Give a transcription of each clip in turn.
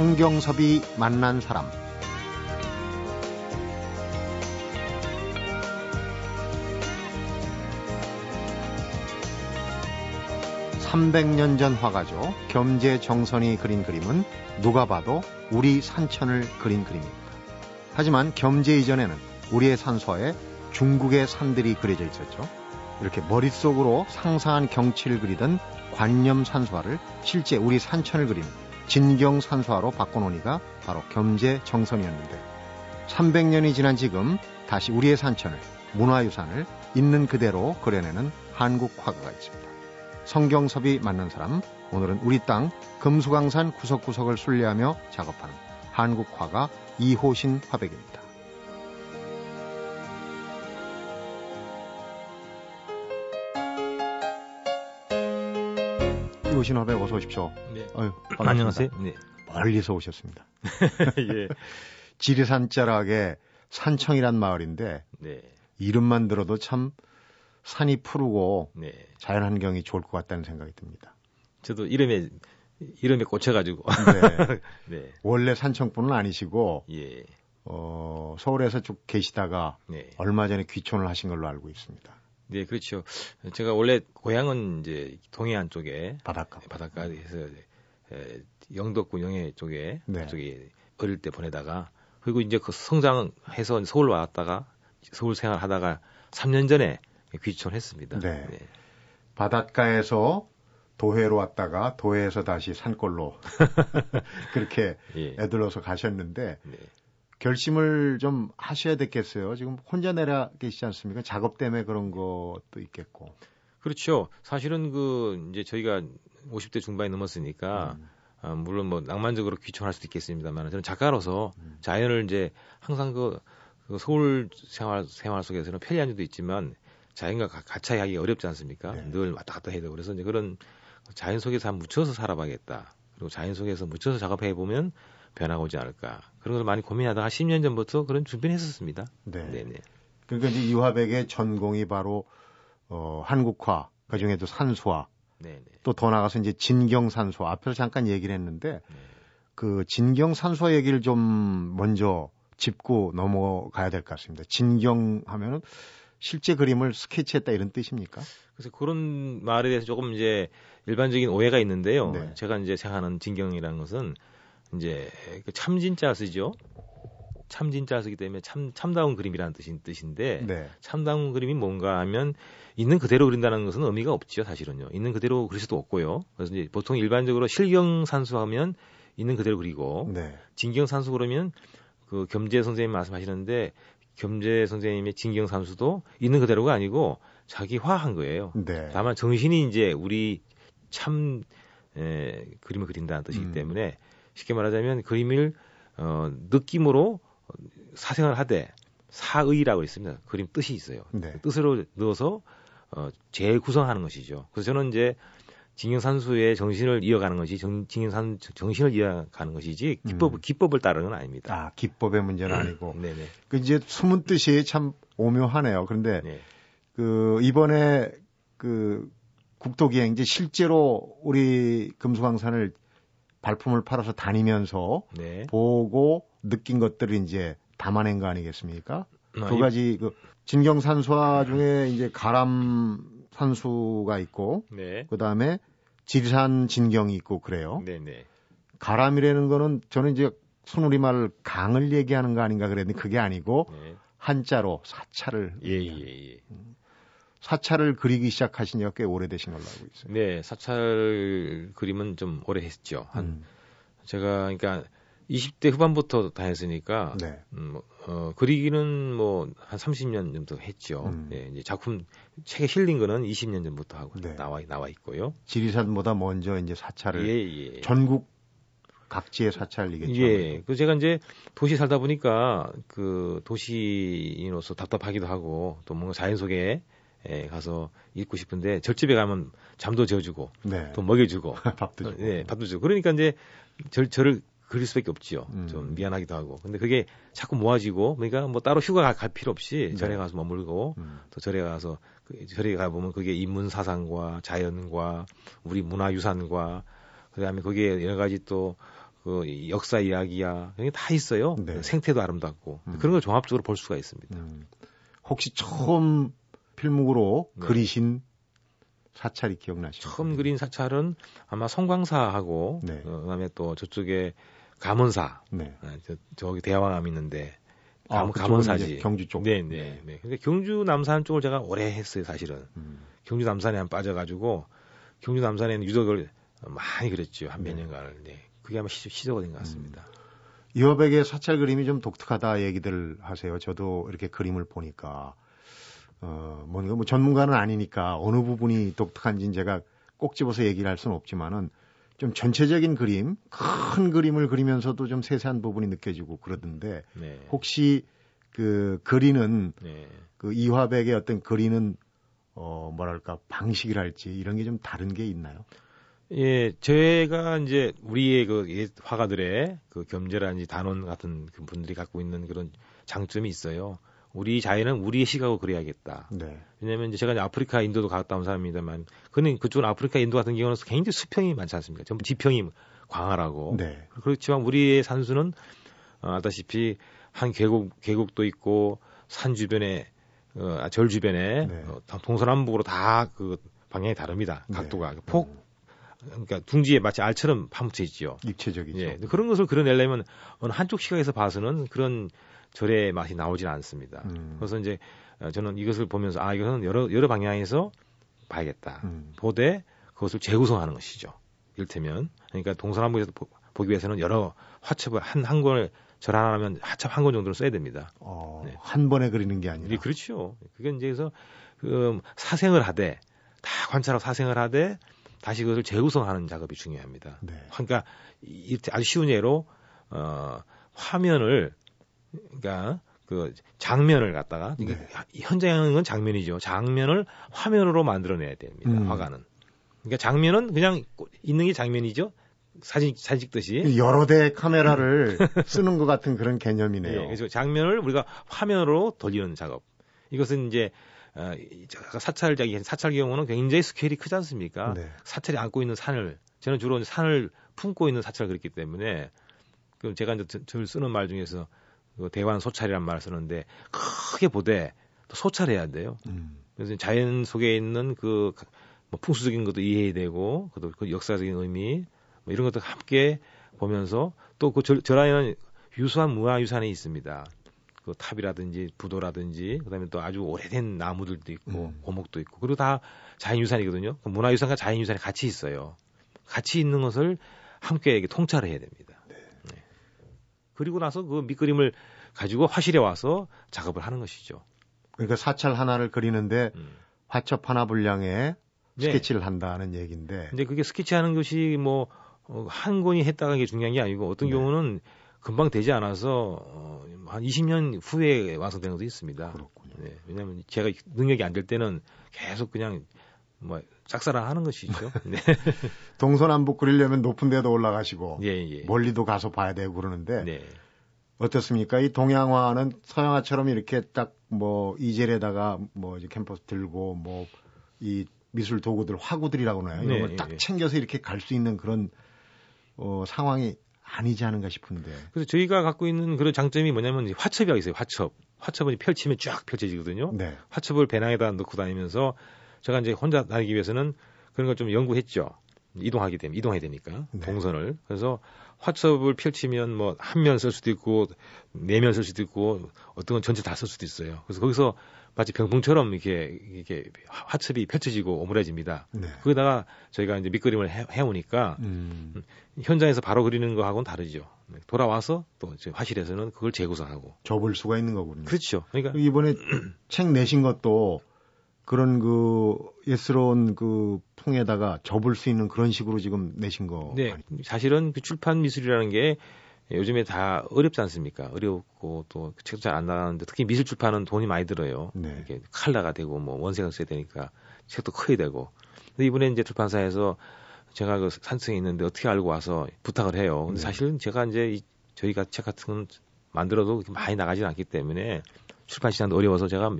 성경섭이 만난 사람. (300년) 전 화가죠. 겸재 정선이 그린 그림은 누가 봐도 우리 산천을 그린 그림입니다. 하지만 겸재 이전에는 우리의 산소에 중국의 산들이 그려져 있었죠. 이렇게 머릿속으로 상상한 경치를 그리던 관념 산수화를 실제 우리 산천을 그리는 진경 산수화로 바꿔놓으니까 바로 겸재 정선이었는데 300년이 지난 지금 다시 우리의 산천을 문화유산을 있는 그대로 그려내는 한국 화가가 있습니다. 성경섭이 만난 사람 오늘은 우리 땅 금수강산 구석구석을 순례하며 작업하는 한국 화가 이호신 화백입니다. 오신 화백 어서 오십시오. 네. 어유, 안녕하세요. 네. 멀리서 오셨습니다. 예. 지리산 자락에 산청이란 마을인데 네. 이름만 들어도 참 산이 푸르고 네. 자연 환경이 좋을 것 같다는 생각이 듭니다. 저도 이름에 이름에 꽂혀가지고. 네. 네. 원래 산청분은 아니시고 예. 어, 서울에서 쭉 계시다가 네. 얼마 전에 귀촌을 하신 걸로 알고 있습니다. 네, 그렇죠. 제가 원래 고향은 이제 동해안 쪽에 바닷가. 바닷가에서 에, 영덕군 영해 쪽에 네. 쪽에 어릴 때 보내다가 그리고 이제 그 성장해서 서울 왔다가 서울 생활하다가 3년 전에 귀촌했습니다. 네. 바닷가에서 도해로 왔다가 도해에서 다시 산골로 그렇게 예. 애들러서 가셨는데 네. 결심을 좀 하셔야 됐겠어요. 지금 혼자 내려 계시지 않습니까? 작업 때문에 그런 것도 있겠고. 그렇죠. 사실은 그 이제 저희가 50대 중반이 넘었으니까 음. 아, 물론 뭐 낭만적으로 귀촌할 수도 있겠습니다만 저는 작가로서 음. 자연을 이제 항상 그, 그 서울 생활 생활 속에서는 편리한 점도 있지만 자연과 가- 같이 하기 어렵지 않습니까? 네. 늘 왔다 갔다 되고 그래서 이제 그런 자연 속에서 한 묻혀서 살아봐야겠다. 그리고 자연 속에서 묻혀서 작업해 보면 변화가 오지 않을까. 그런 걸 많이 고민하다가 10년 전부터 그런 준비를 했었습니다. 네. 네네. 그러니까 이제 이화백의 전공이 바로 어, 한국화, 그 중에도 네네. 또더 나가서 이제 진경산수화. 앞에서 잠깐 얘기를 했는데 네. 그 진경산수화 얘기를 좀 먼저 짚고 넘어가야 될 것 같습니다. 진경 하면은 실제 그림을 스케치했다 이런 뜻입니까? 그래서 그런 말에 대해서 조금 이제 일반적인 오해가 있는데요. 네. 제가 이제 생각하는 진경이라는 것은 이제 그 참진자 쓰죠. 참진자 쓰기 때문에 참 참다운 그림이라는 뜻인 뜻인데 네. 참다운 그림이 뭔가 하면 있는 그대로 그린다는 것은 의미가 없죠, 사실은요. 있는 그대로 그릴 수도 없고요. 그래서 이제 보통 일반적으로 실경산수하면 있는 그대로 그리고 네. 진경산수 그러면 그 겸재 선생님 말씀하시는데 겸재 선생님의 진경산수도 있는 그대로가 아니고 자기 화한 거예요. 네. 다만 정신이 이제 우리 참 에, 그림을 그린다는 뜻이기 음. 때문에 쉽게 말하자면 그림을 어, 느낌으로 어, 사생활 하되 사의라고 있습니다. 그림 뜻이 있어요. 네. 그 뜻으로 넣어서 어, 재구성하는 것이죠. 그래서 저는 이제 징용산수의 정신을 이어가는 것이 정, 징용산 정신을 이어가는 것이지 기법 음. 기법을 따르는 건 아닙니다. 아, 기법의 문제는 아니고. 네네. 그 이제 숨은 뜻이 참 오묘하네요. 그런데 네. 그 이번에 그 국토기행 이제 실제로 우리 금수강산을 발품을 팔아서 다니면서 네. 보고 느낀 것들을 이제 담아낸 거 아니겠습니까? 아, 두 이- 가지 그 진경산수화 중에 이제 가람 산수가 있고 네. 그다음에 지리산 진경이 있고 그래요. 네네. 가람이라는 거는 저는 이제 순우리말 강을 얘기하는 거 아닌가 그랬는데 그게 아니고 네. 한자로 사찰을 예, 예, 예. 사찰을 그리기 시작하신 지가 꽤 오래되신 걸로 알고 있어요. 네, 사찰 그림은 좀 오래 했죠. 한 음, 제가 그러니까 20대 후반부터 다녔으니까 네. 음, 뭐, 어, 그리기는 뭐 한 30년 정도 했죠. 음. 네, 이제 작품 책에 실린 거는 20년 전부터 하고 네. 나와 나와 있고요. 지리산보다 먼저 이제 사찰을 예, 예. 전국 각지의 사찰이겠죠. 예. 그 제가 이제 도시 살다 보니까 그 도시인으로서 답답하기도 하고 또 뭔가 자연 속에 에 가서 있고 싶은데 절집에 가면 잠도 재워주고 네. 또 먹여주고 밥도 주고. 예, 밥도 주고 그러니까 이제 절, 저를 그릴 수밖에 없지요. 음. 좀 미안하기도 하고. 근데 그게 자꾸 모아지고 그러니까 뭐 따로 휴가 가- 갈 필요 없이 네. 절에 가서 머물고 음, 또 절에 가서 그 절에 가 보면 그게 인문 사상과 자연과 우리 문화 유산과 그다음에 거기에 여러 가지 또그 역사 이야기야 그게 다 있어요. 네. 생태도 아름답고 음. 그런 걸 종합적으로 볼 수가 있습니다. 음. 혹시 처음 필목으로 네. 그리신 사찰이 기억나시나요? 처음 그린 사찰은 아마 성광사하고 네. 어, 그다음에 또 저쪽에 감원사 네. 아, 저, 저기 대왕암 있는데 아, 감, 그쪽은 감원사지. 경주 쪽. 네, 네, 네. 근데 경주 남산 쪽을 제가 오래 했어요, 사실은. 음. 경주 남산에 한 빠져가지고 경주 남산에는 유덕을 많이 그렸죠, 한몇 네. 년간을. 네. 그게 아마 시, 시조가 된 것 같습니다. 이화백의 사찰 그림이 좀 독특하다 얘기들 하세요. 저도 이렇게 그림을 보니까 어 뭔가 뭐 전문가는 아니니까 어느 부분이 독특한지는 제가 꼭 집어서 얘기를 할 수는 없지만은 좀 전체적인 그림, 큰 그림을 그리면서도 좀 세세한 부분이 느껴지고 그러던데 네. 혹시 그 그리는 네. 그 이화백의 어떤 그리는 어 뭐랄까 방식이랄지 이런 게 좀 다른 게 있나요? 예, 제가 이제 우리의 그옛 화가들의 그 겸재라든지 단원 같은 그 분들이 갖고 있는 그런 장점이 있어요. 우리 자연은 우리의 시각으로 그려야겠다. 네. 왜냐면 이제 제가 이제 아프리카 인도도 갔다 온 사람입니다만, 그는 그쪽은 아프리카 인도 같은 경우는 굉장히 수평이 많지 않습니까? 전부 지평이 광활하고. 네. 그렇지만 우리의 산수는 어, 아다시피 한 계곡 계곡도 있고 산 주변에 어, 절 주변에 네. 어, 다 동서남북으로 다 그 방향이 다릅니다. 네. 각도가 폭 그러니까 둥지에 마치 알처럼 파묻혀 있지요. 입체적이죠. 예, 그런 것을 그려내려면 어느 한쪽 시각에서 봐서는 그런 절의 맛이 나오질 않습니다. 음. 그래서 이제 어, 저는 이것을 보면서 아 이것은 여러 여러 방향에서 봐야겠다. 음. 보되 그것을 재구성하는 것이죠. 이를테면 그러니까 동서남북에서 보, 보기 위해서는 여러 화첩을 한 한 권을 절 하나면 화첩 한 권 정도는 써야 됩니다. 어, 네. 한 번에 그리는 게 아니라 이게 그렇죠. 그게 이제 그래서 그 사생을 하되 다 관찰하고 사생을 하되 다시 그것을 재구성하는 작업이 중요합니다. 네. 그러니까 이 아주 쉬운 예로 어 화면을 그러니까 그 장면을 갖다가 네. 현장은 장면이죠. 장면을 화면으로 만들어내야 됩니다. 음. 화가는. 그러니까 장면은 그냥 있는 게 장면이죠. 사진 사진 찍듯이. 여러 대 카메라를 쓰는 것 같은 그런 개념이네요. 예, 그래서 장면을 우리가 화면으로 돌리는 작업. 이것은 이제 어, 이- 저 사찰작이 사찰 경우는 굉장히 스케일이 크지 않습니까? 네. 사찰이 안고 있는 산을 저는 주로 산을 품고 있는 사찰을 그렸기 때문에 그 제가 이제 저- 절 쓰는 말 중에서 그 대관 소찰이란 말을 쓰는데 크게 보되 또 소찰해야 돼요. 음. 그래서 자연 속에 있는 그 뭐 풍수적인 것도 이해해야 되고 그그 역사적인 의미 뭐 이런 것도 함께 보면서 또 그 절안에는 유수한 문화유산이 있습니다. 그 탑이라든지 부도라든지 그다음에 또 아주 오래된 나무들도 있고 음. 고목도 있고 그리고 다 자연유산이거든요. 그 문화유산과 자연유산이 같이 있어요. 같이 있는 것을 함께 통찰해야 됩니다. 네. 그리고 나서 그 밑그림을 가지고 화실에 와서 작업을 하는 것이죠. 그러니까 사찰 하나를 그리는데 음. 화첩 하나 분량에 네. 스케치를 한다는 얘기인데 근데 그게 스케치하는 것이 뭐, 어, 한 권이 했다가 이게 중요한 게 아니고 어떤 네. 경우는 금방 되지 않아서, 어, 한 20년 후에 완성되는 것도 있습니다. 그렇군요. 네, 왜냐하면 제가 능력이 안 될 때는 계속 그냥 뭐 짝사랑 하는 것이죠. 네. 동서남북 그리려면 높은 데도 올라가시고 예, 예. 멀리도 가서 봐야 되고 그러는데 네. 어떻습니까? 이 동양화는 서양화처럼 이렇게 딱 뭐 이젤에다가 뭐 이제 캠퍼스 들고 뭐 이 미술 도구들 화구들이라고 하나요? 이런 네, 걸딱 예. 챙겨서 이렇게 갈 수 있는 그런 어 상황이 아니지 않은가 싶은데. 그래서 저희가 갖고 있는 그런 장점이 뭐냐면 화첩이 있어요. 화첩. 화첩은 펼치면 쫙 펼쳐지거든요. 네. 화첩을 배낭에다 넣고 다니면서 제가 이제 혼자 다니기 위해서는 그런 걸 좀 연구했죠. 이동하기 때문에 이동해야 되니까 네. 동선을 그래서 화첩을 펼치면 뭐 한 면 쓸 수도 있고 네 면 쓸 수도 있고 어떤 건 전체 다 쓸 수도 있어요. 그래서 거기서 마치 병풍처럼 이렇게 이렇게 화첩이 펼쳐지고 오므려집니다. 네. 거기다가 저희가 이제 밑그림을 해, 해오니까 음, 현장에서 바로 그리는 거하고는 다르죠. 네, 돌아와서 또 이제 화실에서는 그걸 재구성하고 접을 수가 있는 거군요. 그렇죠. 그러니까 이번에 책 내신 것도 그런 그 예스러운 그 풍에다가 접을 수 있는 그런 식으로 지금 내신 거. 네, 아니- 사실은 그 출판 미술이라는 게 요즘에 다 어렵지 않습니까? 어렵고 또 책도 잘 안 나가는데 특히 미술 출판은 돈이 많이 들어요. 네. 이게 칼라가 되고 뭐 원색을 써야 되니까 책도 커야 되고. 근데 이번에 이제 출판사에서 제가 그 산청에 있는데 어떻게 알고 와서 부탁을 해요. 근데 네. 사실은 제가 이제 이- 저희가 책 같은 건 만들어도 많이 나가지는 않기 때문에 출판 시장도 어려워서 제가 한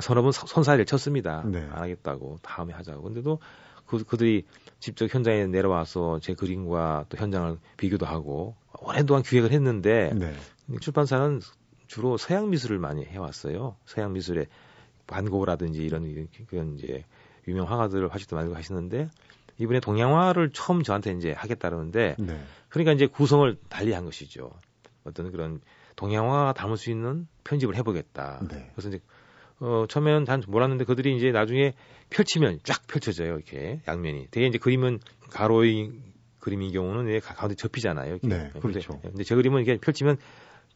서너 번 선- 선사를 쳤습니다. 네. 안 하겠다고 다음에 하자고. 근데도 그, 그들이 직접 현장에 내려와서 제 그림과 또 현장을 비교도 하고 오랜 동안 기획을 했는데 네. 출판사는 주로 서양 미술을 많이 해왔어요. 서양 미술의 반고라든지 이런 그런 이제 유명 화가들을 화식도 많이 하시는데 이번에 동양화를 처음 저한테 이제 하겠다는데 네. 그러니까 이제 구성을 달리한 것이죠. 어떤 그런 동양화가 담을 수 있는 편집을 해보겠다. 네. 그래서 이제 어 처음에는 단 몰랐는데 그들이 이제 나중에 펼치면 쫙 펼쳐져요 이렇게 양면이. 되게 이제 그림은 가로의 그림인 경우는 왜 가운데 접히잖아요. 이렇게. 네, 그렇죠. 근데, 근데 제 그림은 이게 펼치면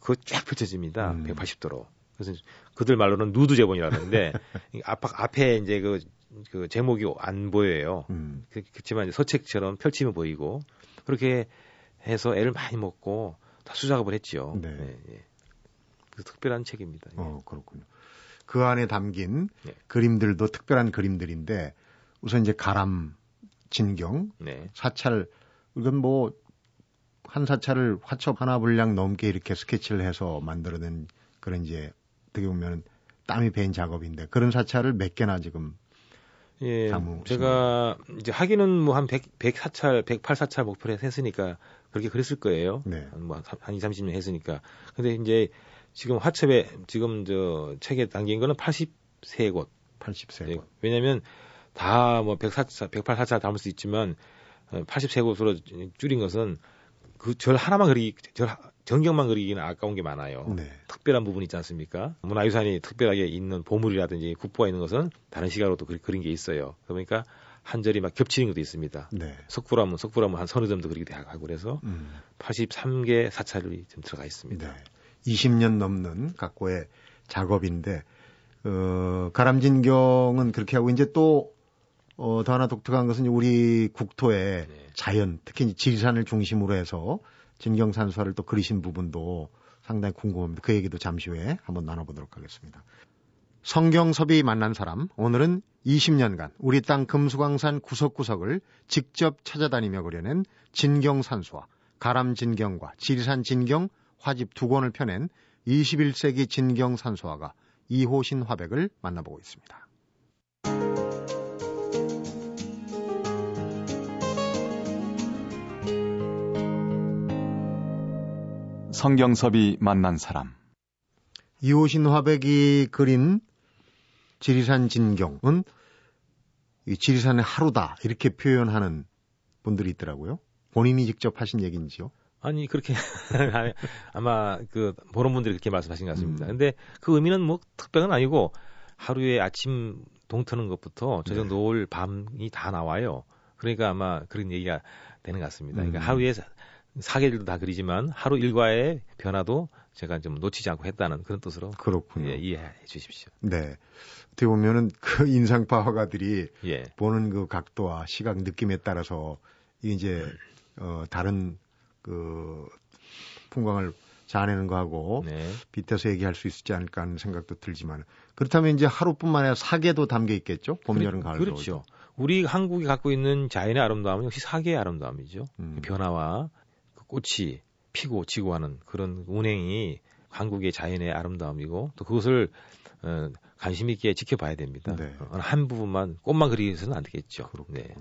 그거 쫙 펼쳐집니다. 음. 180도로. 그래서 그들 말로는 누드 제본이라는데 앞 앞에 이제 그, 그 제목이 안 보여요. 음. 그, 그렇지만 서책처럼 펼치면 보이고 그렇게 해서 애를 많이 먹고 다 수작업을 했죠. 네. 네, 네. 그 특별한 책입니다. 예. 어 그렇군요. 그 안에 담긴 네. 그림들도 특별한 그림들인데 우선 이제 가람 진경 네. 사찰 이건 뭐 한 사찰을 화첩 하나 분량 넘게 이렇게 스케치를 해서 만들어낸 그런 이제 어떻게 보면 땀이 배인 작업인데 그런 사찰을 몇 개나 지금 예, 제가 이제 하기는 뭐한 100, 104찰, 108사찰 목표를 했으니까 그렇게 그랬을 거예요. 네. 뭐 한 2, 30년 했으니까. 근데 이제 지금 화첩에 지금 저 책에 담긴 거는 83곳. 83곳. 예, 왜냐면 다 뭐 104차, 108사찰 담을 수 있지만 83곳으로 어, 줄인 것은 그 절 하나만 그리기, 절 전경만 그리기는 아까운 게 많아요. 네. 특별한 부분 있지 않습니까? 문화유산이 특별하게 있는 보물이라든지 국보가 있는 것은 다른 시각으로도 그린 게 있어요. 그러니까 한 절이 막 겹치는 것도 있습니다. 네. 석굴암은 석굴암은 한 서너 점도 그리기도 하고 그래서 음. 83개 사찰이 좀 들어가 있습니다. 네. 20년 넘는 각고의 작업인데 어, 가람진경은 그렇게 하고 이제 또 어, 더 하나 독특한 것은 우리 국토의 네. 자연, 특히 지리산을 중심으로 해서 진경산수화를 또 그리신 부분도 상당히 궁금합니다. 그 얘기도 잠시 후에 한번 나눠보도록 하겠습니다. 성경섭이 만난 사람, 오늘은 20년간 우리 땅 금수광산 구석구석을 직접 찾아다니며 그려낸 진경산수화, 가람진경과 지리산 진경 화집 두 권을 펴낸 21세기 진경산수화가 이호신 화백을 만나보고 있습니다. 성경섭이 만난 사람. 이호신 화백이 그린 지리산 진경은 이 지리산의 하루다 이렇게 표현하는 분들이 있더라고요. 본인이 직접 하신 얘기인지요? 아니 그렇게 아마 그 보는 분들이 그렇게 말씀하신 것 같습니다. 음. 근데 그 의미는 뭐 특별한 아니고 하루에 아침 동 트는 것부터 저녁 네. 노을 밤이 다 나와요. 그러니까 아마 그런 얘기가 되는 것 같습니다. 그러니까 음. 하루에 사계절도 다 그리지만 하루 일과의 변화도 제가 좀 놓치지 않고 했다는 그런 뜻으로 그렇군요. 예, 이해해 주십시오. 네. 어떻게 보면은 그 인상파 화가들이 예. 보는 그 각도와 시각 느낌에 따라서 이제 어 다른 그 풍광을 자아내는 거하고 네. 빗대서 얘기할 수 있지 않을까 하는 생각도 들지만 그렇다면 이제 하루뿐만 아니라 사계도 담겨 있겠죠? 봄, 여름, 가을, 그렇죠. 우리 한국이 갖고 있는 자연의 아름다움은 역시 사계의 아름다움이죠. 음. 변화와 꽃이 피고 지고 하는 그런 운행이 한국의 자연의 아름다움이고 또 그것을 어, 관심 있게 지켜봐야 됩니다. 네. 어, 한 부분만 꽃만 그리서는 안 되겠죠. 그렇군요. 네.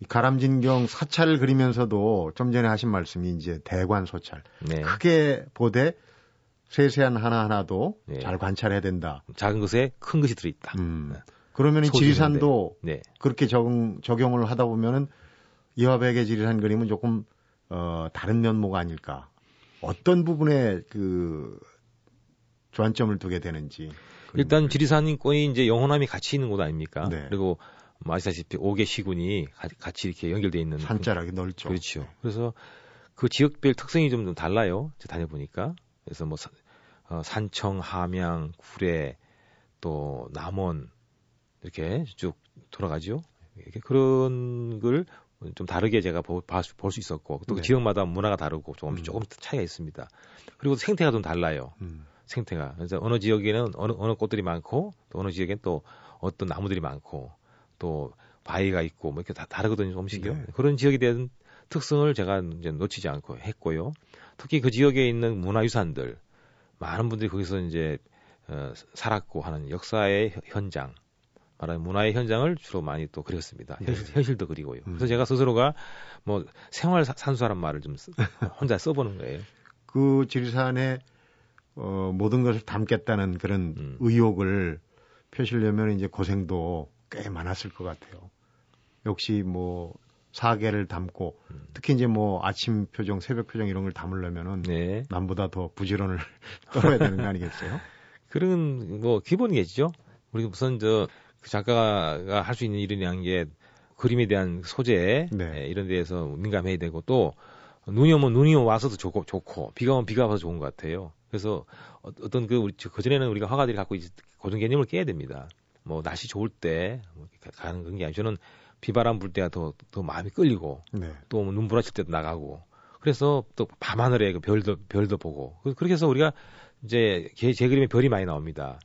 이 가람진경 사찰을 그리면서도 좀 전에 하신 말씀이 이제 대관 소찰. 네. 크게 보되 세세한 하나하나도 네. 잘 관찰해야 된다. 작은 것에 큰 것이 들어있다. 음. 네. 그러면 지리산도 네. 그렇게 적용, 적용을 하다 보면은 이화백의 지리산 그림은 조금 어, 다른 면모가 아닐까. 어떤 부분에 그 주안점을 두게 되는지. 일단 지리산인권이 이제 영혼함이 같이 있는 곳 아닙니까? 네. 그리고 뭐 아시다시피 5개 시군이 같이 이렇게 연결돼 있는 산자락이 넓죠. 그렇죠. 네. 그래서 그 지역별 특성이 좀, 좀 달라요. 제가 다녀보니까. 그래서 뭐 사, 어, 산청, 함양, 구례, 또 남원 이렇게 쭉 돌아가죠. 이렇게 그런 걸 좀 다르게 제가 볼수 있었고 또 네. 지역마다 문화가 다르고 조금 음. 조금 차이가 있습니다. 그리고 생태가 좀 달라요. 음. 생태가 그래서 어느 지역에는 어느 어느 꽃들이 많고 또 어느 지역엔 또 어떤 나무들이 많고 또 바위가 있고 뭐 이렇게 다 다르거든요 조금씩요. 네. 그런 지역에 대한 특성을 제가 이제 놓치지 않고 했고요. 특히 그 지역에 있는 문화유산들 많은 분들이 거기서 이제 어, 살았고 하는 역사의 현장 말하는 문화의 현장을 주로 많이 또 그렸습니다. 네. 현실, 현실도 그리고요. 음. 그래서 제가 스스로가 뭐 생활 사- 산수라는 말을 좀 쓰- 혼자 써보는 거예요. 그 지리산에 어, 모든 것을 담겠다는 그런 음. 의욕을 펴시려면 이제 고생도 꽤 많았을 것 같아요. 역시 뭐 사계를 담고 음. 특히 이제 뭐 아침 표정, 새벽 표정 이런 걸 담으려면은 네. 남보다 더 부지런을 떨어야 되는 거 아니겠어요? 그런 뭐 기본이겠죠. 우리 우선 저그 작가가 할 수 있는 일이라는 게 그림에 대한 소재 네. 예, 이런 데에서 민감해야 되고 또 눈이 오면 눈이 와서도 좋고 좋고 비가 오면 비가 와서 좋은 것 같아요. 그래서 어- 어떤 그 우리 그 전에는 우리가 화가들이 갖고 있 고정 개념을 깨야 됩니다. 뭐 날씨 좋을 때뭐 가는 그런 게 아니고 저는 비바람 불 때가 더 더 마음이 끌리고 네. 또뭐 눈부라칠 때도 나가고 그래서 또 밤하늘에 그 별도 별도 보고 그- 그렇게 해서 우리가 이제 제, 제 그림에 별이 많이 나옵니다.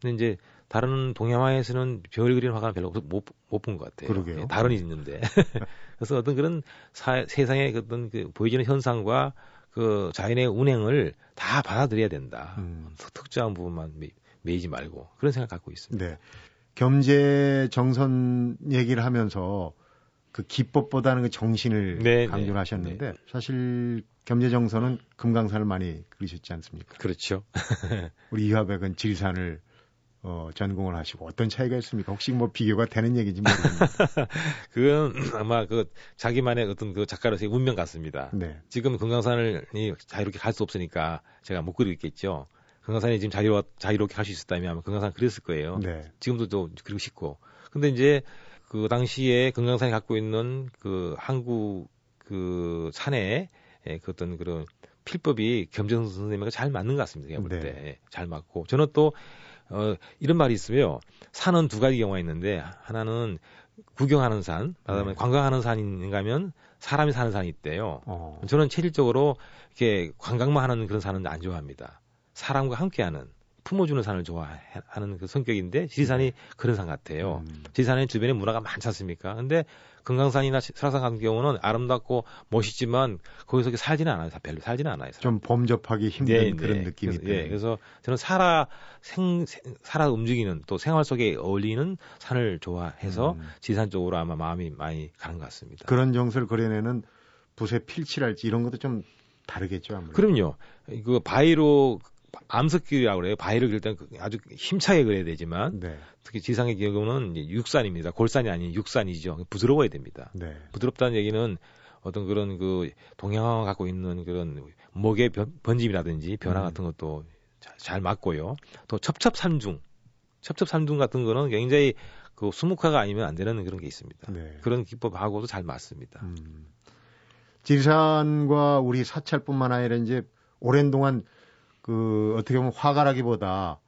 근데 이제 다른 동양화에서는 별 그리는 화가는 별로 못못 본 것 같아요. 그러게요. 예, 다른 있는데 그래서 어떤 그런 사, 세상의 어떤 그 보여지는 현상과 그 자연의 운행을 다 받아들여야 된다. 음. 특- 특정한 부분만 매, 매이지 말고 그런 생각 갖고 있습니다. 네. 겸재 정선 얘기를 하면서 그 기법보다는 그 정신을 네, 강조를 네, 하셨는데 사실 겸재 정선은 금강산을 많이 그리셨지 않습니까? 그렇죠. 우리 이화백은 지리산을 어, 전공을 하시고 어떤 차이가 있습니까? 혹시 뭐 비교가 되는 얘기인지 모르겠는데. 그건 아마 그 자기만의 어떤 그 작가로서의 운명 같습니다. 네. 지금 금강산을 이 자유롭게 갈 수 없으니까 제가 못 그리겠죠. 금강산이 지금 자유로, 자유롭게 갈 수 있었다면 아마 금강산 그렸을 거예요. 네. 지금도 또 그리고 싶고. 근데 이제 그 당시에 금강산이 갖고 있는 그 한국 그 산에 예, 그 어떤 그런 필법이 겸정 선생님과 잘 맞는 것 같습니다. 제가 볼 네. 때. 예, 잘 맞고. 저는 또, 어, 이런 말이 있어요. 산은 두 가지 경우가 있는데, 하나는 구경하는 산, 그다음에 네. 관광하는 산인가 하면 사람이 사는 산이 있대요. 어. 저는 체질적으로 이렇게 관광만 하는 그런 산은 안 좋아합니다. 사람과 함께하는 품어주는 산을 좋아하는 그 성격인데 지리산이 그런 산 같아요. 음. 지리산에 주변에 문화가 많지 않습니까? 근데 금강산이나 설악산 같은 경우는 아름답고 멋있지만 거기서 살지는 않아요. 다 별로 살지는 않아요. 좀 범접하기 힘든 네, 그런 네. 느낌이 그래서, 예, 드네요. 그래서 저는 살아 생, 생- 살아 움직이는 또 생활 속에 어울리는 산을 좋아해서 음. 지리산 쪽으로 아마 마음이 많이 가는 것 같습니다. 그런 정서를 그려내는 붓의 필칠할지 이런 것도 좀 다르겠죠 아무래도. 그럼요. 그 바위로 암석길이라고 그래요. 바위를 그릴 때는 그 아주 힘차게 그려야 되지만 네. 특히 지상의 경우는 육산입니다. 골산이 아닌 육산이죠. 부드러워야 됩니다. 네. 부드럽다는 얘기는 어떤 그런 그 동양화가 갖고 있는 그런 목의 변, 번짐이라든지 변화 음. 같은 것도 잘, 잘 맞고요. 또 첩첩산중, 첩첩산중 같은 거는 굉장히 그 수묵화가 아니면 안 되는 그런 게 있습니다. 네. 그런 기법하고도 잘 맞습니다. 음. 지리산과 우리 사찰뿐만 아니라 이제 오랜 동안 그 어떻게 보면 화가라기보다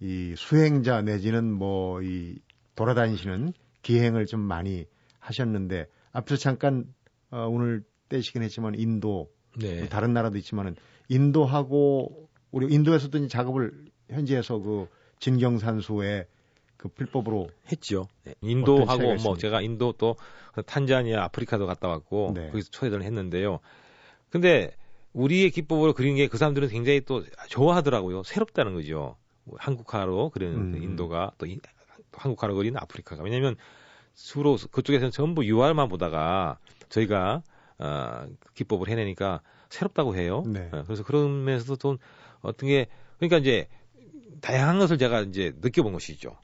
이 수행자 내지는 뭐 이 돌아다니시는 기행을 좀 많이 하셨는데 앞서 잠깐 어, 오늘 떼시긴 했지만 인도 네. 다른 나라도 있지만은 인도하고 우리 인도에서도 이제 작업을 현지에서 그 진경산수의 그 필법으로 했죠. 네. 인도하고 뭐? 제가 인도 또 탄자니아, 아프리카도 갔다 왔고 네. 거기서 초대를 했는데요. 근데 우리의 기법으로 그린 게그 사람들은 굉장히 또 좋아하더라고요. 새롭다는 거죠. 한국화로 그리는 음. 그 인도가 또, 이- 또 한국화로 그리는 아프리카가 왜냐하면 주로 그쪽에서는 전부 유알만 보다가 저희가 어, 그 기법을 해내니까 새롭다고 해요. 네. 어, 그래서 그런 면에서도 좀 어떤 게 그러니까 이제 다양한 것을 제가 이제 느껴본 것이죠.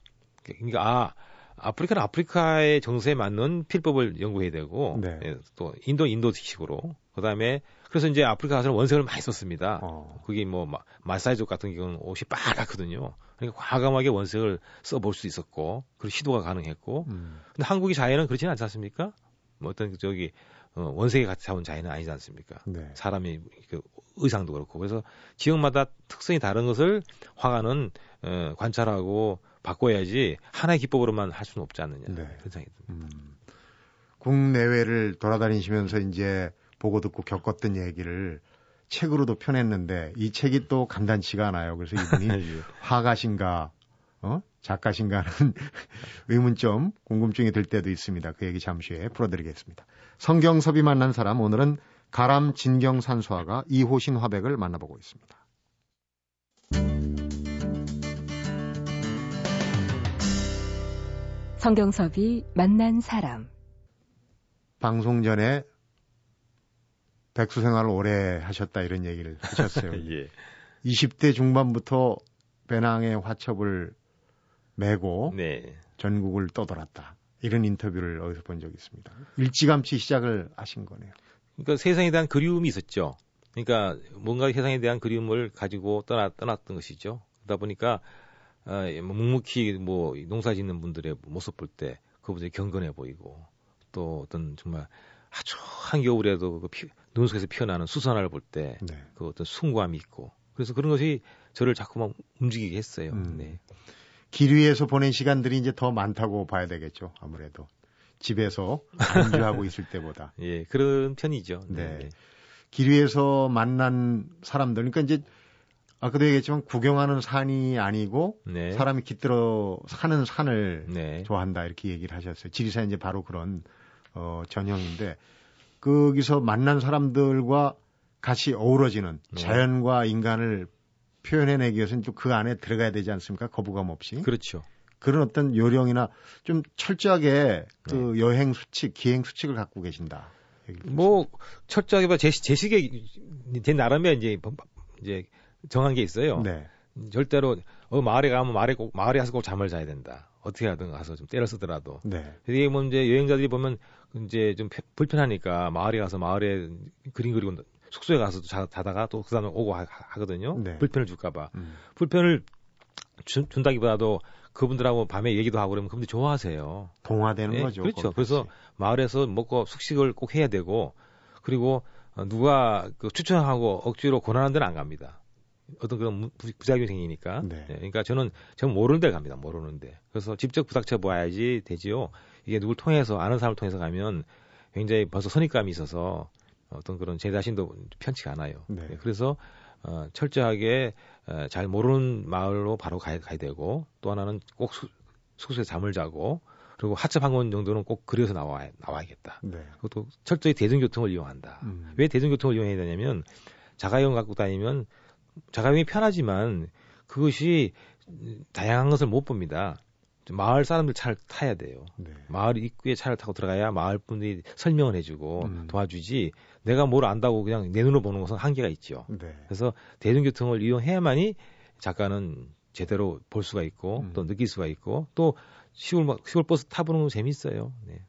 그러니까 아 아프리카는 아프리카의 정서에 맞는 필법을 연구해야 되고 네. 예, 또 인도 인도식으로 그다음에 그래서 이제 아프리카 가서는 원색을 많이 썼습니다. 어, 그게 뭐 마- 마사이족 같은 경우는 옷이 빨갛거든요. 그러니까 과감하게 원색을 써볼 수 있었고 그리고 시도가 가능했고 음, 근데 한국이 자연은 그렇지는 않지 않습니까? 뭐 어떤 그 저기 어, 원색이 같이 잡은 자연은 아니지 않습니까? 네. 사람이 그 의상도 그렇고 그래서 지역마다 특성이 다른 것을 화가는 어, 관찰하고 바꿔야지 하나의 기법으로만 할 수는 없지 않느냐 네. 그런 생각이 듭니다. 음. 국내외를 돌아다니시면서 이제 보고 듣고 겪었던 얘기를 책으로도 펴냈는데 이 책이 또 간단치가 않아요. 그래서 이분이 화가신가, 어? 작가신가 하는 의문점, 궁금증이 들 때도 있습니다. 그 얘기 잠시 후에 풀어드리겠습니다. 성경섭이 만난 사람, 오늘은 가람 진경 산수화가 이호신 화백을 만나보고 있습니다. 성경섭이 만난 사람. 방송 전에 백수 생활을 오래 하셨다 이런 얘기를 하셨어요. 예. 20대 중반부터 배낭에 화첩을 메고 네. 전국을 떠돌았다. 이런 인터뷰를 어디서 본 적이 있습니다. 일찌감치 시작을 하신 거네요. 그러니까 세상에 대한 그리움이 있었죠. 그러니까 뭔가 세상에 대한 그리움을 가지고 떠나, 떠났던 것이죠. 그러다 보니까 아, 뭐 묵묵히 뭐 농사 짓는 분들의 모습 볼 때 그분들이 경건해 보이고 또 어떤 정말 아주 한겨울에도 그 피, 눈 속에서 피어나는 수선화를 볼 때그 네. 어떤 숭고함이 있고 그래서 그런 것이 저를 자꾸만 움직이게 했어요. 음. 네. 길 위에서 보낸 시간들이 이제 더 많다고 봐야 되겠죠. 아무래도 집에서 안주하고 있을 때보다 예, 그런 편이죠. 네. 길 위에서 만난 사람들 그러니까 이제 아까도 얘기했지만 구경하는 산이 아니고 네. 사람이 깃들어 사는 산을 네. 좋아한다 이렇게 얘기를 하셨어요. 지리사 이제 바로 그런 어 전형인데 거기서 만난 사람들과 같이 어우러지는 네. 자연과 인간을 표현해내기 위해서는 또그 안에 들어가야 되지 않습니까? 거부감 없이. 그렇죠. 그런 어떤 요령이나 좀 철저하게 그 네. 여행 수칙, 기행 수칙을 갖고 계신다. 뭐 철저하게 봐 제, 제 식에 제 나름의 이제 뭐, 이제 정한 게 있어요. 네. 절대로 어 마을에 가면 마을에 꼭 마을에 가서 꼭 잠을 자야 된다. 어떻게 하든 가서 좀 때려 쓰더라도. 네. 이게 뭐 이제 여행자들이 보면 이제 좀 펴- 불편하니까 마을에 가서 마을에 그림 그리고 숙소에 가서 도 자, 자다가 또 그 다음에 오고 하, 하거든요. 네. 불편을 줄까봐. 음. 불편을 준, 준다기보다도 그분들하고 밤에 얘기도 하고 그러면 그분들이 좋아하세요. 동화되는 예, 거죠. 그렇죠. 그래서. 마을에서 먹고 숙식을 꼭 해야 되고 그리고 어, 누가 그 추천하고 억지로 권하는 데는 안 갑니다. 어떤 그런 부- 부작용이 생기니까. 네. 예, 그러니까 저는 저는 모르는 데 갑니다. 모르는 데. 그래서 직접 부닥쳐 봐야지 되지요. 이게 누굴 통해서 아는 사람을 통해서 가면 굉장히 벌써 선입감이 있어서 어떤 그런 제 자신도 편치가 않아요. 네. 예, 그래서 어, 철저하게 어, 잘 모르는 마을로 바로 가야, 가야 되고 또 하나는 꼭 수, 숙소에 잠을 자고 그리고 하첩 한권 정도는 꼭 그려서 나와 나와야겠다. 네. 그것도 철저히 대중교통을 이용한다. 음. 왜 대중교통을 이용해야 되냐면 자가용 갖고 다니면 자가용이 편하지만 그것이 다양한 것을 못 봅니다. 마을 사람들 차를 타야 돼요. 네. 마을 입구에 차를 타고 들어가야 마을 분들이 설명을 해주고 음. 도와주지 내가 뭘 안다고 그냥 내 눈으로 보는 것은 한계가 있죠. 네. 그래서 대중교통을 이용해야만이 작가는 제대로 볼 수가 있고 음. 또 느낄 수가 있고 또 시골 막- 시골 버스 타보는 거 재밌어요. 네.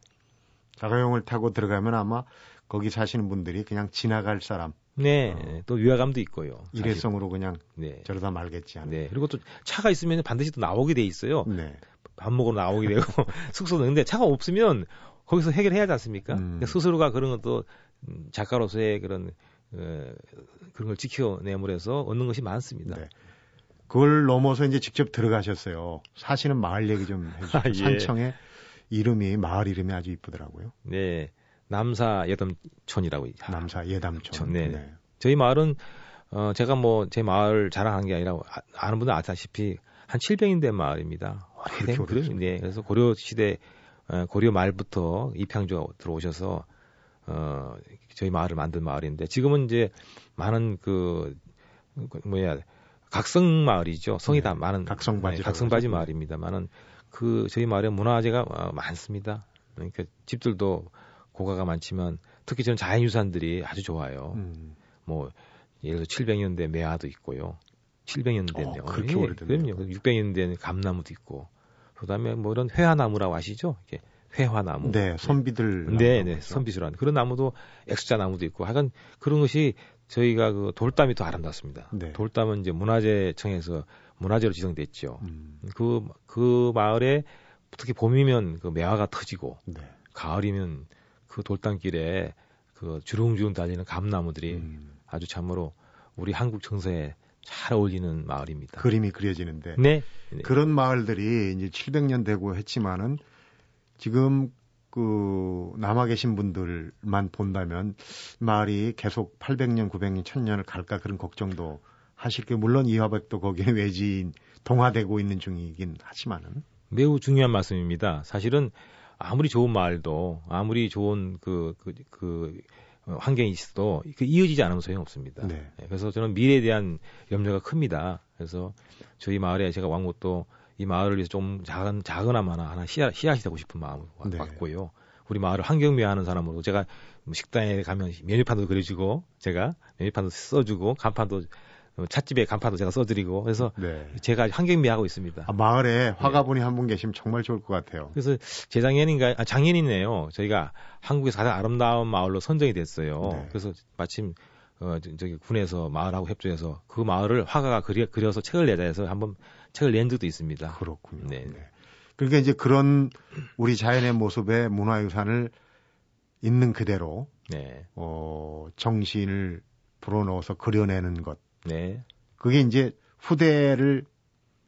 자가용을 타고 들어가면 아마 거기 사시는 분들이 그냥 지나갈 사람 네, 어. 또 위화감도 있고요. 사실. 일회성으로 그냥 네. 저러다 말겠지 하는. 네. 그리고 또 차가 있으면 반드시 또 나오게 돼 있어요. 네. 밥 먹으러 나오게 되고 숙소는 근데 차가 없으면 거기서 해결해야 하지 않습니까? 음. 그러니까 스스로가 그런 것도 음, 작가로서의 그런 어, 그런 걸 지켜내므로 해서 얻는 것이 많습니다. 네. 그걸 넘어서 이제 직접 들어가셨어요. 사시는 마을 얘기 좀 해주세요. 아, 예. 산청의 이름이 마을 이름이 아주 이쁘더라고요. 네. 남사 여담촌이라고 남사 예담촌. 네. 저희 마을은 어 제가 뭐 제 마을 자랑한 게 아니라 아, 아는 분들 아시다시피 한 700인 된 마을입니다. 오래된 그렇게? 네. 그래서 고려 시대 어, 고려 말부터 입향주가 들어오셔서 어 저희 마을을 만든 마을인데 지금은 이제 많은 그, 그 뭐야 각성 마을이죠. 성이 네, 다 많은 각성바지라고 네, 각성바지 그러죠. 마을입니다만은 그 저희 마을에 문화재가 어, 많습니다. 그러니까 집들도 고가가 많지만 특히 저는 자연유산들이 아주 좋아요. 음. 뭐 예를 들어 700년 된 매화도 있고요. 700년 된 어, 네, 그렇게 오래됐네요. 그럼요. 600년 된 감나무도 있고. 그다음에 뭐 이런 회화나무라고 아시죠? 이렇게 회화나무. 네, 선비들. 네, 네. 선비수란 그런 나무도 엑스자 나무도 있고 하여간 그런 것이 저희가 그 돌담이 더 아름답습니다. 네. 돌담은 이제 문화재청에서 문화재로 지정됐죠. 음. 그, 그 마을에 특히 봄이면 그 매화가 터지고 네. 가을이면 그 돌담길에 그 주렁주렁 달리는 감나무들이 음. 아주 참으로 우리 한국 정서에 잘 어울리는 마을입니다. 그림이 그려지는데 네. 네. 그런 마을들이 이제 700년 되고 했지만은 지금 그 남아 계신 분들만 본다면 마을이 계속 800년, 900년, 1000년을 갈까 그런 걱정도 하실 게 물론 이화백도 거기에 외지인 동화되고 있는 중이긴 하지만은 매우 중요한 말씀입니다. 사실은 아무리 좋은 마을도 아무리 좋은 그, 그, 그 어, 환경이 있어도 그 이어지지 않으면 소용없습니다. 네. 네, 그래서 저는 미래에 대한 염려가 큽니다. 그래서 저희 마을에 제가 왕 것도 이 마을을 위해서 좀 작은 작은아마나 하나 씨앗, 씨앗이 되고 싶은 마음을 네. 갖고요. 우리 마을을 환경미화하는 사람으로 제가 뭐 식당에 가면 메뉴판도 그려주고 제가 메뉴판도 써주고 간판도 어, 찻집에 간판도 제가 써드리고 그래서 네. 제가 환경미화하고 있습니다. 아, 마을에 네. 화가분이 한분 계시면 정말 좋을 것 같아요. 그래서 재작년인가 아, 작년이네요. 저희가 한국에서 가장 아름다운 마을로 선정이 됐어요. 네. 그래서 마침 어, 저- 저기 군에서 마을하고 협조해서 그 마을을 화가가 그리, 그려서 책을 내자 해서 한번 책을 낸 적도 있습니다. 그렇군요. 네. 네. 그러니까 이제 그런 우리 자연의 모습의 문화유산을 있는 그대로 네, 어, 정신을 불어넣어서 그려내는 것. 네, 그게 이제 후대를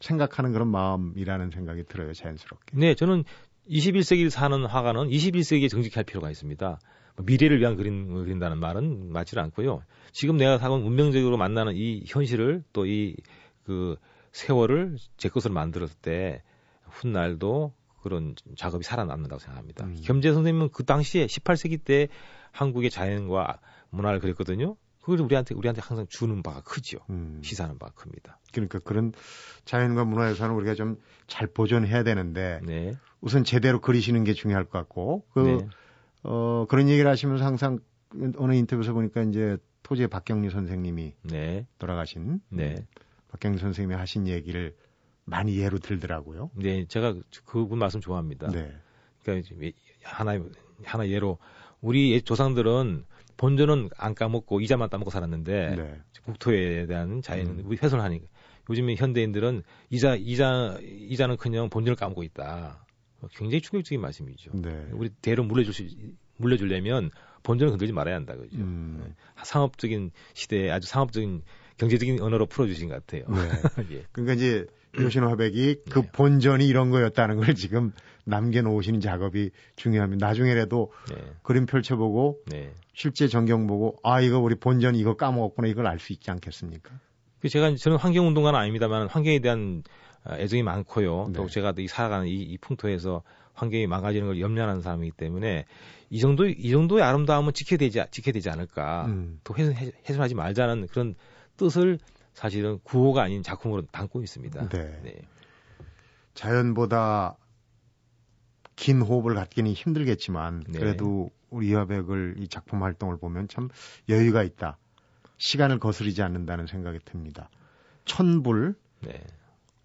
생각하는 그런 마음이라는 생각이 들어요, 자연스럽게. 네. 저는 21세기를 사는 화가는 21세기에 정직할 필요가 있습니다. 뭐 미래를 위한 그림을 그린다는 말은 맞지 않고요. 지금 내가 사건 운명적으로 만나는 이 현실을 또 이 그 세월을 제 것으로 만들었을 때 훗날도 그런 작업이 살아남는다고 생각합니다. 음. 겸재 선생님은 그 당시에 18세기 때 한국의 자연과 문화를 그렸거든요. 그걸 우리한테 우리한테 항상 주는 바가 크죠. 음, 시사하는 바가 큽니다. 그러니까 그런 자연과 문화유산을 우리가 좀 잘 보존해야 되는데 네. 우선 제대로 그리시는 게 중요할 것 같고 그 네. 어, 그런 얘기를 하시면서 항상 어느 인터뷰에서 보니까 이제 토지의 박경리 선생님이 네. 돌아가신 네. 박경리 선생님이 하신 얘기를 많이 예로 들더라고요. 네. 제가 그분 말씀 좋아합니다. 네. 그러니까 하나 하나 예로 우리 옛 조상들은 본전은 안 까먹고 이자만 따먹고 살았는데 네. 국토에 대한 자연 음. 우리 훼손하니까 요즘에 현대인들은 이자 이자 이자는 그냥 본전을 까먹고 있다. 굉장히 충격적인 말씀이죠. 네. 우리 대로 물려줄 수 물려주려면 본전을 건들지 말아야 한다 그죠. 음, 상업적인 시대에 아주 상업적인 경제적인 언어로 풀어주신 것 같아요. 네. 예. 그러니까 이제 요신 화백이 그 네. 본전이 이런 거였다는 걸 지금 남겨놓으시는 작업이 중요합니다. 나중에라도 네. 그림 펼쳐보고 네. 실제 전경 보고 아 이거 우리 본전 이거 까먹었구나 이걸 알 수 있지 않겠습니까? 그 제가 저는 환경운동가는 아닙니다만 환경에 대한 아, 애정이 많고요. 또 네. 제가 이 살아가는 이, 이 풍토에서 환경이 망가지는 걸 염려하는 사람이기 때문에 이 정도 이 정도의 아름다움은 지켜야 되지 지켜야 되지 않을까. 음. 또 훼손, 훼- 훼손하지 말자는 그런 뜻을 사실은 구호가 아닌 작품으로 담고 있습니다. 네. 네. 자연보다 긴 호흡을 갖기는 힘들겠지만 네. 그래도 우리 이화백을 이 작품 활동을 보면 참 여유가 있다. 시간을 거스르지 않는다는 생각이 듭니다. 천불, 네.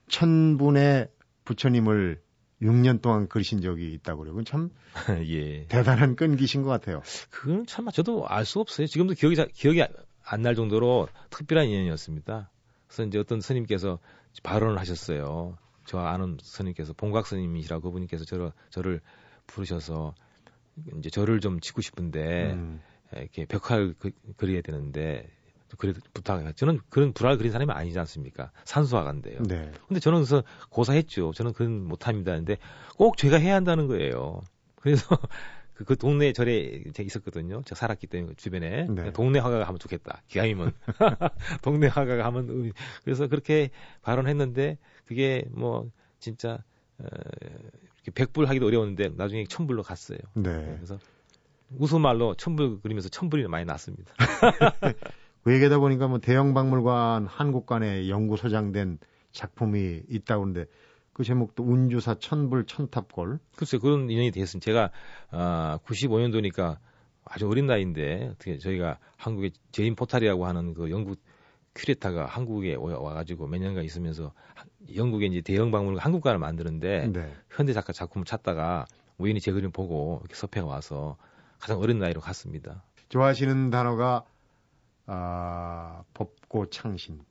천분의 부처님을 6년 동안 그리신 적이 있다고 그래요. 참 예. 대단한 끈기신 것 같아요. 그건 참 저도 알 수 없어요. 지금도 기억이 자- 기억이 안 날 정도로 특별한 인연이었습니다. 그래서 이제 어떤 스님께서 발언을 하셨어요. 저 아는 스님께서 봉각 스님이시라고 그분께서 저를 저를 부르셔서 이제 저를 좀 짓고 싶은데 음, 이렇게 벽화를 그, 그려야 되는데 그래 부탁해. 저는 그런 불화를 그린 사람이 아니지 않습니까? 산수화가인데요. 네. 근데 저는 그래서 고사했죠. 저는 그건 못합니다. 근데 꼭 제가 해야 한다는 거예요. 그래서 그, 그 동네 절에 제가 있었거든요. 제가 살았기 때문에 그 주변에 네. 동네 화가가 하면 좋겠다. 기왕이면 동네 화가가 하면 의- 그래서 그렇게 발언했는데 그게 뭐 진짜 어, 백불 하기도 어려웠는데 나중에 천불로 갔어요. 네. 그래서 우스갯말로 천불 그리면서 천불이 많이 났습니다. 그 얘기하다 보니까 뭐 대영 박물관 한국관에 영구 소장된 작품이 있다고 하는데 그 제목도 운주사 천불 천탑골. 글쎄 그런 인연이 됐습니다. 제가 아 95년도니까 아주 어린 나이인데 어떻게 저희가 한국의 제인 포탈이라고 하는 그 영국 큐레이터가 한국에 와- 와가지고 몇 년간 있으면서 하- 영국에 이제 대영 박물관 한국관을 만드는데 네. 현대 작가 작품을 찾다가 우연히 제 그림 보고 이렇게 섭외가 와서 가장 어린 나이로 갔습니다. 좋아하시는 단어가 아, 법고 창신.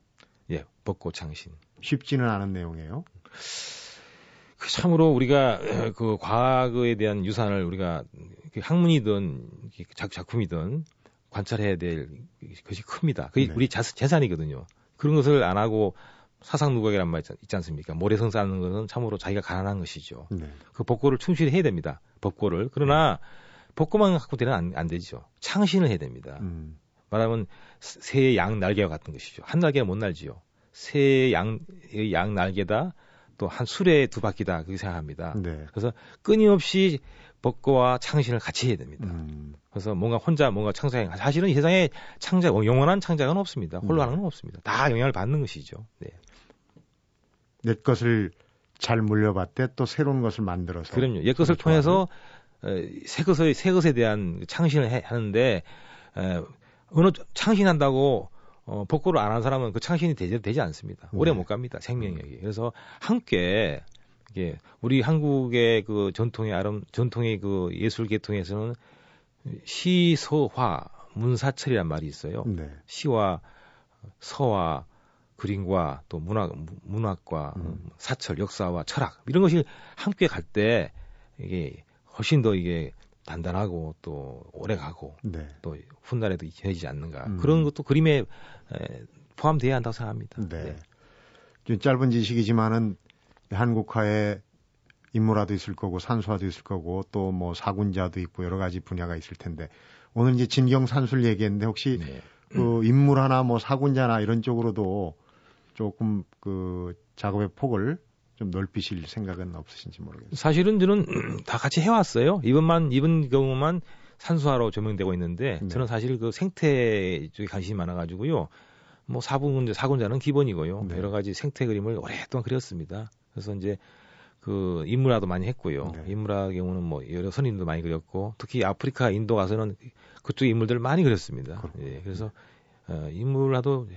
예, 벚꽃 창신. 쉽지는 않은 내용이에요. 그 참으로 우리가 그 과거에 대한 유산을 우리가 그 학문이든 작, 작품이든 관찰해야 될 것이 큽니다. 그게 네. 우리 자, 재산이거든요. 그런 것을 안 하고 사상 누각이란 말 있지- 있지 않습니까? 모래성 쌓는 것은 참으로 자기가 가난한 것이죠. 네. 그 법고를 충실히 해야 됩니다. 법고를. 그러나 법고만 갖고 되는 안, 안 되죠. 창신을 해야 됩니다. 음. 말하면 새의 양 날개와 같은 것이죠. 한 날개는 못 날지요. 새의 양, 양 날개다. 또 한 수레의 두 바퀴다. 그렇게 생각합니다. 네. 그래서 끊임없이 법고와 창신을 같이 해야 됩니다. 음. 그래서 뭔가 혼자 뭔가 창작, 사실은 이 세상에 창작, 영원한 창작은 없습니다. 홀로 하는 건 없습니다. 다 영향을 받는 것이죠. 네. 내 것을 잘 물려봤대 또 새로운 것을 만들어서 그럼요. 옛 것을 통해서 새 것의 새 것에 대한 창신을 해, 하는데 에, 어느 창신한다고 어, 복구를 안 한 사람은 그 창신이 되지, 되지 않습니다. 오래 네. 못 갑니다. 생명력이. 그래서 함께 이게 우리 한국의 그 전통의 아름 전통의 그 예술 계통에서는 시, 서, 화, 문사철이란 말이 있어요. 네. 시와 서와 그림과 또 문학 문학과 음. 사철 역사와 철학 이런 것이 함께 갈 때 이게 훨씬 더 이게 단단하고 또 오래 가고 네. 또 훗날에도 잊혀지지 않는가 음. 그런 것도 그림에 에, 포함돼야 한다고 생각합니다. 네. 네. 좀 짧은 지식이지만은 한국화에 인물화도 있을 거고 산수화도 있을 거고 또 뭐 사군자도 있고 여러 가지 분야가 있을 텐데 오늘 이제 진경 산수를 얘기했는데 혹시 네. 그 인물화나 뭐 사군자나 이런 쪽으로도 조금 그 작업의 폭을 좀 넓히실 생각은 없으신지 모르겠어요. 사실은 저는 다 같이 해왔어요. 이번만 이번 경우만 산수화로 조명되고 있는데 네. 저는 사실 그 생태 쪽에 관심이 많아가지고요. 뭐 사군자 사군자는 기본이고요. 네. 여러 가지 생태 그림을 오랫동안 그렸습니다. 그래서 이제 그 인물화도 많이 했고요. 네. 인물화 경우는 뭐 여러 선임도 많이 그렸고 특히 아프리카 인도 가서는 그쪽 인물들을 많이 그렸습니다. 예, 그래서 어, 인물화도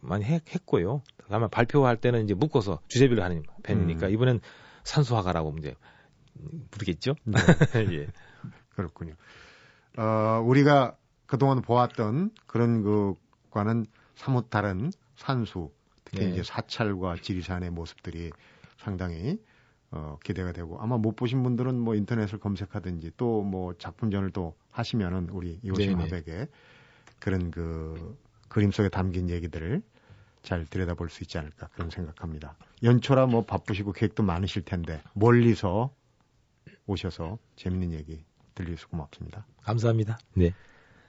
많이 했, 고요 아마 발표할 때는 이제 묶어서 주제별로 하는 편이니까 음. 이번엔 산수화가라고 이제 부르겠죠. 네. 예. 그렇군요. 어, 우리가 그동안 보았던 그런 그과는 사뭇 다른 산수, 특히 네. 이제 사찰과 지리산의 모습들이 상당히 어, 기대가 되고 아마 못 보신 분들은 뭐 인터넷을 검색하든지 또 뭐 작품전을 또 하시면은 우리 이호심 화백의 그런 그 그림 속에 담긴 얘기들을 잘 들여다볼 수 있지 않을까 그런 생각합니다. 연초라 뭐 바쁘시고 계획도 많으실 텐데 멀리서 오셔서 재밌는 얘기 들려주셔서 고맙습니다. 감사합니다. 네.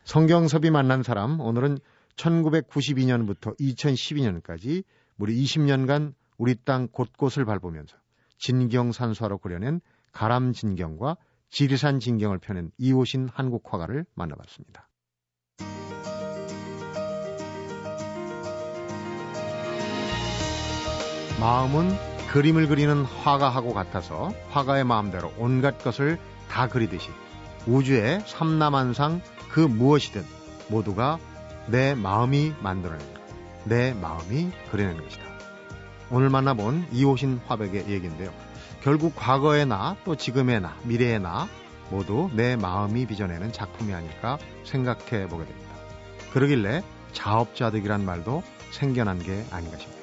성경섭이 만난 사람 오늘은 1992년부터 2012년까지 무려 20년간 우리 땅 곳곳을 밟으면서 진경산수화로 그려낸 가람진경과 지리산 진경을 펴낸 이호신 한국 화가를 만나봤습니다. 마음은 그림을 그리는 화가하고 같아서 화가의 마음대로 온갖 것을 다 그리듯이 우주의 삼남한상 그 무엇이든 모두가 내 마음이 만들어낸 것, 내 마음이 그려낸 것이다. 오늘 만나본 이호신 화백의 얘기인데요. 결국 과거의 나, 또 지금의 나, 미래의 나 모두 내 마음이 빚어내는 작품이 아닐까 생각해 보게 됩니다. 그러길래 자업자득이란 말도 생겨난 게 아닌가 싶네요.